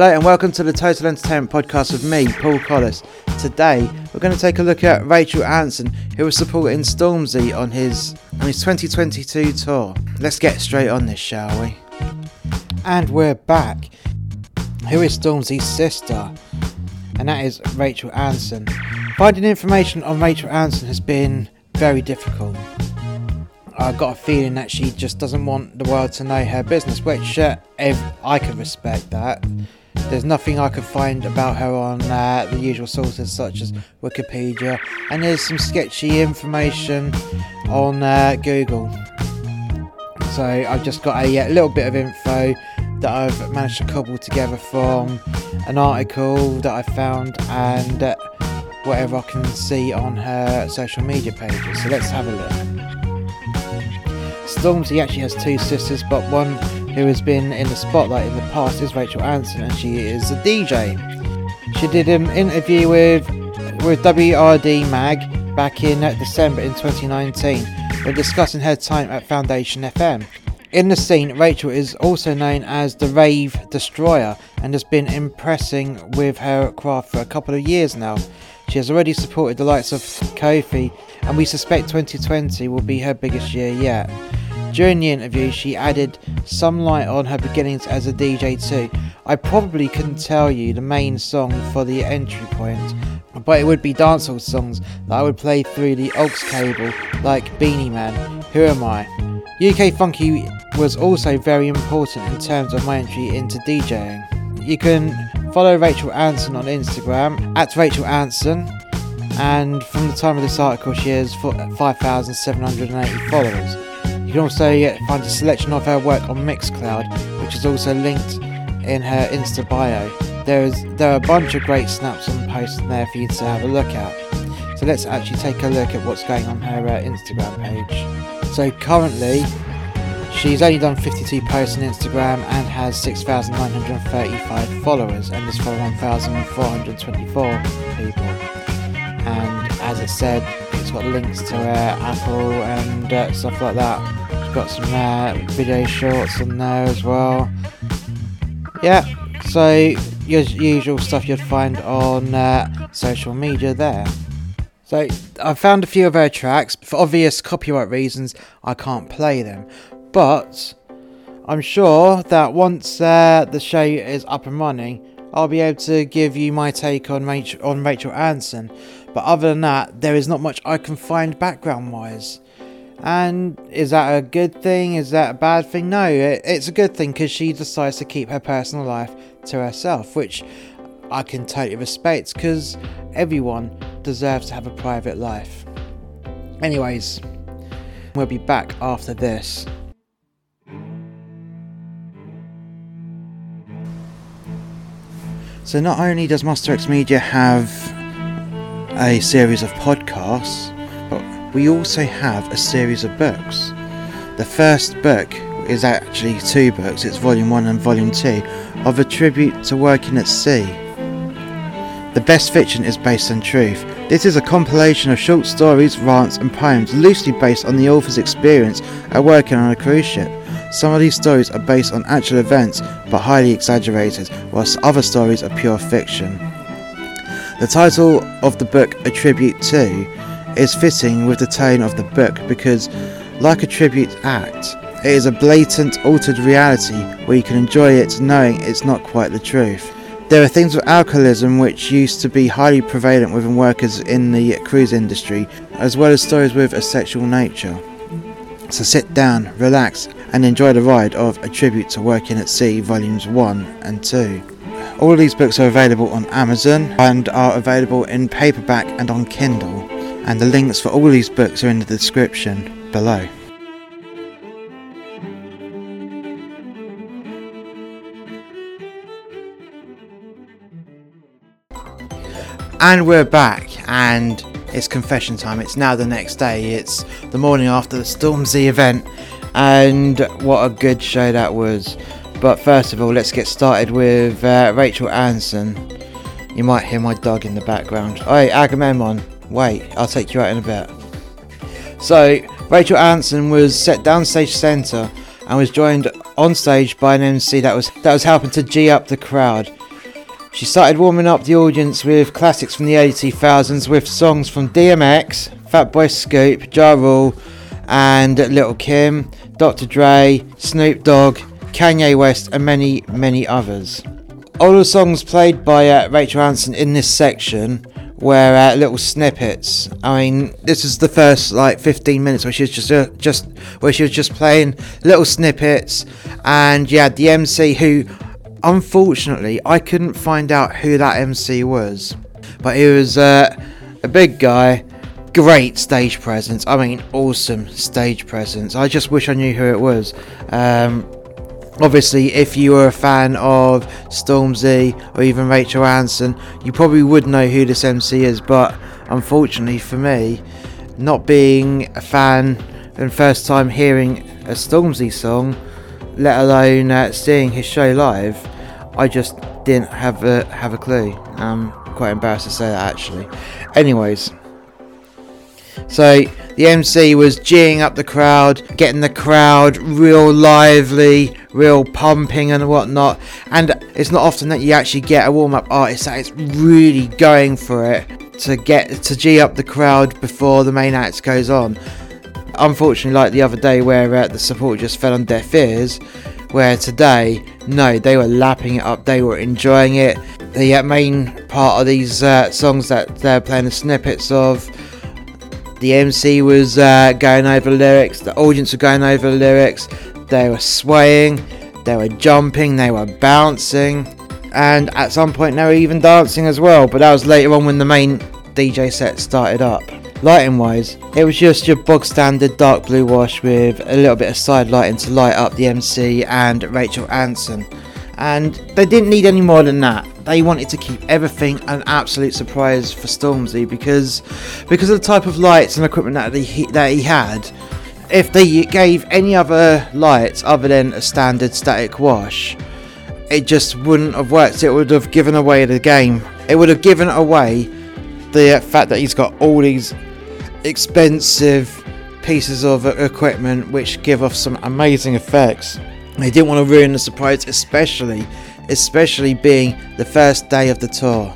Hello and welcome to the Total Entertainment Podcast with me, Paul Collis. Today we're going to take a look at Rachel Anson, who was supporting Stormzy on his on his 2022 tour. Let's get straight on this, shall we? And we're back. Who is Stormzy's sister? And that is Rachel Anson. Finding information on Rachel Anson has been very difficult. I've got a feeling that she just doesn't want the world to know her business, which uh, I can respect that. There's nothing I could find about her on uh, the usual sources such as Wikipedia, and there's some sketchy information on uh, Google. So I've just got a, a, little bit of info that I've managed to cobble together from an article that I found and uh, whatever I can see on her social media pages. So let's have a look. Stormzy actually has two sisters, but one who has been in the spotlight in the past is Rachel Anson, and she is a DJ. She did an interview with with WRD Mag back in December in 2019 when discussing her time at Foundation FM. In the scene, Rachel is also known as the Rave Destroyer and has been impressing with her craft for a couple of years now. She has already supported the likes of Kofi, and we suspect 2020 will be her biggest year yet. During the interview, she added some light on her beginnings as a DJ too. I probably couldn't tell you the main song for the entry point, but it would be dancehall songs that I would play through the aux cable, like Beenie Man, Who Am I? UK Funky was also very important in terms of my entry into DJing. You can follow Rachel Anson on Instagram at Rachel Anson, and from the time of this article, she has 5,780 followers. You can also find a selection of her work on Mixcloud, which is also linked in her Insta bio. There is there are a bunch of great snaps and posts there for you to have a look at. So let's actually take a look at what's going on her uh, Instagram page. So currently, she's only done 52 posts on Instagram and has 6,935 followers, and is there's 1,424 people. And as it said, it's got links to uh, Apple and uh, stuff like that It's got some uh, video shorts on there as well. Yeah, so your usual stuff you'd find on uh, social media there. So I found a few of her tracks. For obvious copyright reasons, I can't play them. But I'm sure that once uh, the show is up and running, I'll be able to give you my take on Rachel, on Rachel Anson. But other than that, there is not much I can find background wise. And is that a good thing? Is that a bad thing? No, it's a good thing because she decides to keep her personal life to herself, which I can totally respect because everyone deserves to have a private life. Anyways, we'll be back after this. So, not only does Monster X Media have a series of podcasts, but we also have a series of books. The first book is actually two books, it's volume 1 and volume 2, of a tribute to working at sea. The best fiction is based on truth. This is a compilation of short stories, rants, and poems loosely based on the author's experience at working on a cruise ship. Some of these stories are based on actual events but highly exaggerated, whilst other stories are pure fiction. The title of the book, A Tribute to, is fitting with the tone of the book because, like a tribute act, it is a blatant, altered reality where you can enjoy it knowing it's not quite the truth. There are things with alcoholism which used to be highly prevalent within workers in the cruise industry, as well as stories with a sexual nature. So sit down, relax, and enjoy the ride of A Tribute to Working at Sea, Volumes 1 and 2. All of these books are available on Amazon and are available in paperback and on Kindle and the links for all these books are in the description below. And we're back, and it's confession time. It's now the next day, it's the morning after the Stormzy event, and what a good show that was. But first of all, let's get started with uh, Rachel Anson. You might hear my dog in the background. Hey, Agamemnon, Wait, I'll take you out in a bit. So, Rachel Anson was set downstage centre and was joined on stage by an MC that was that was helping to g up the crowd. She started warming up the audience with classics from the early 2000s with songs from DMX, Fatboy Scoop, Ja Rule, and Little Kim, Dr. Dre, Snoop Dogg, Kanye West, and many, many others. All the songs played by uh, Rachel Anson in this section were uh, little snippets. I mean, this is the first like 15 minutes where she was just uh, just where she was just playing little snippets, and yeah, the MC who, unfortunately, I couldn't find out who that MC was, but he was uh, a big guy. Great stage presence. I mean, awesome stage presence. I just wish I knew who it was. Um, obviously, if you were a fan of Stormzy or even Rachel Anson, you probably would know who this MC is. But unfortunately for me, not being a fan and first time hearing a Stormzy song, let alone uh, seeing his show live, I just didn't have a have a clue. I'm quite embarrassed to say that actually. Anyways. So the MC was geeing up the crowd, getting the crowd real lively, real pumping and whatnot. And it's not often that you actually get a warm up artist that is really going for it to get to G up the crowd before the main act goes on. Unfortunately, like the other day where uh, the support just fell on deaf ears, where today, no, they were lapping it up, they were enjoying it. The uh, main part of these uh, songs that they're playing the snippets of the MC was uh, going over lyrics, the audience were going over lyrics, they were swaying, they were jumping, they were bouncing, and at some point they were even dancing as well, but that was later on when the main DJ set started up. Lighting wise, it was just your bog standard dark blue wash with a little bit of side lighting to light up the MC and Rachel Anson. And they didn't need any more than that they wanted to keep everything an absolute surprise for Stormzy because because of the type of lights and equipment that he that he had. If they gave any other lights other than a standard static wash, it just wouldn't have worked. It would have given away the game. It would have given away the fact that he's got all these expensive pieces of equipment which give off some amazing effects. They didn't want to ruin the surprise, especially especially being the first day of the tour.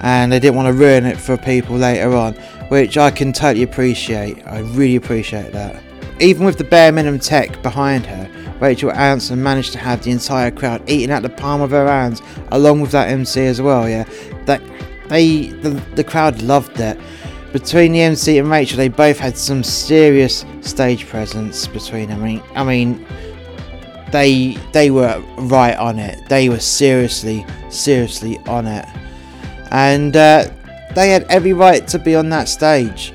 And they didn't want to ruin it for people later on, which I can totally appreciate. I really appreciate that. Even with the bare minimum tech behind her, Rachel Anson managed to have the entire crowd eating at the palm of her hands, along with that MC as well. Yeah, that they the, the crowd loved it. Between the MC and Rachel, they both had some serious stage presence between them. I mean, I mean, they they were right on it. They were seriously, seriously on it, and uh, they had every right to be on that stage.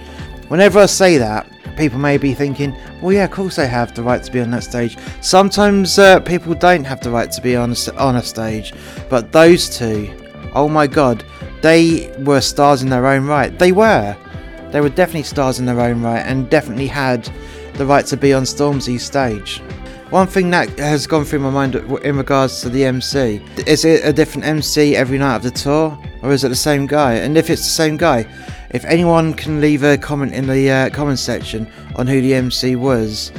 Whenever I say that, people may be thinking, "Well, yeah, of course they have the right to be on that stage." Sometimes uh, people don't have the right to be on a, on a stage, but those two, oh my god, they were stars in their own right. They were. They were definitely stars in their own right, and definitely had the right to be on Stormzy's stage. One thing that has gone through my mind in regards to the MC is it a different MC every night of the tour, or is it the same guy? And if it's the same guy, if anyone can leave a comment in the uh, comment section on who the MC was,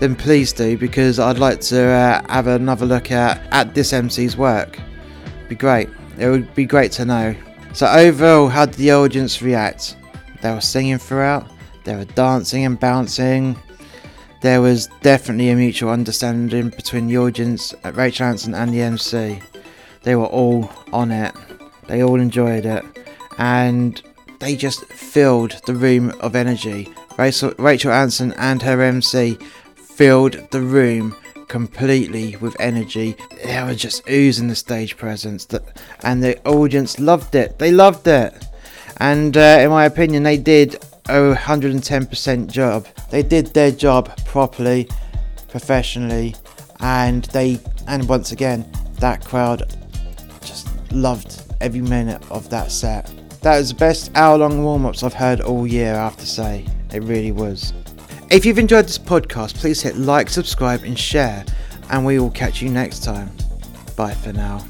then please do because I'd like to uh, have another look at at this MC's work. Be great. It would be great to know. So overall, how did the audience react? They were singing throughout. They were dancing and bouncing there was definitely a mutual understanding between the audience, Rachel Anson, and the MC. They were all on it. They all enjoyed it, and they just filled the room of energy. Rachel, Anson and her MC filled the room completely with energy. They were just oozing the stage presence, and the audience loved it. They loved it, and uh, in my opinion, they did 110% job. They did their job properly, professionally, and they and once again that crowd just loved every minute of that set. That was the best hour-long warm-ups I've heard all year. I have to say, it really was. If you've enjoyed this podcast, please hit like, subscribe, and share, and we will catch you next time. Bye for now.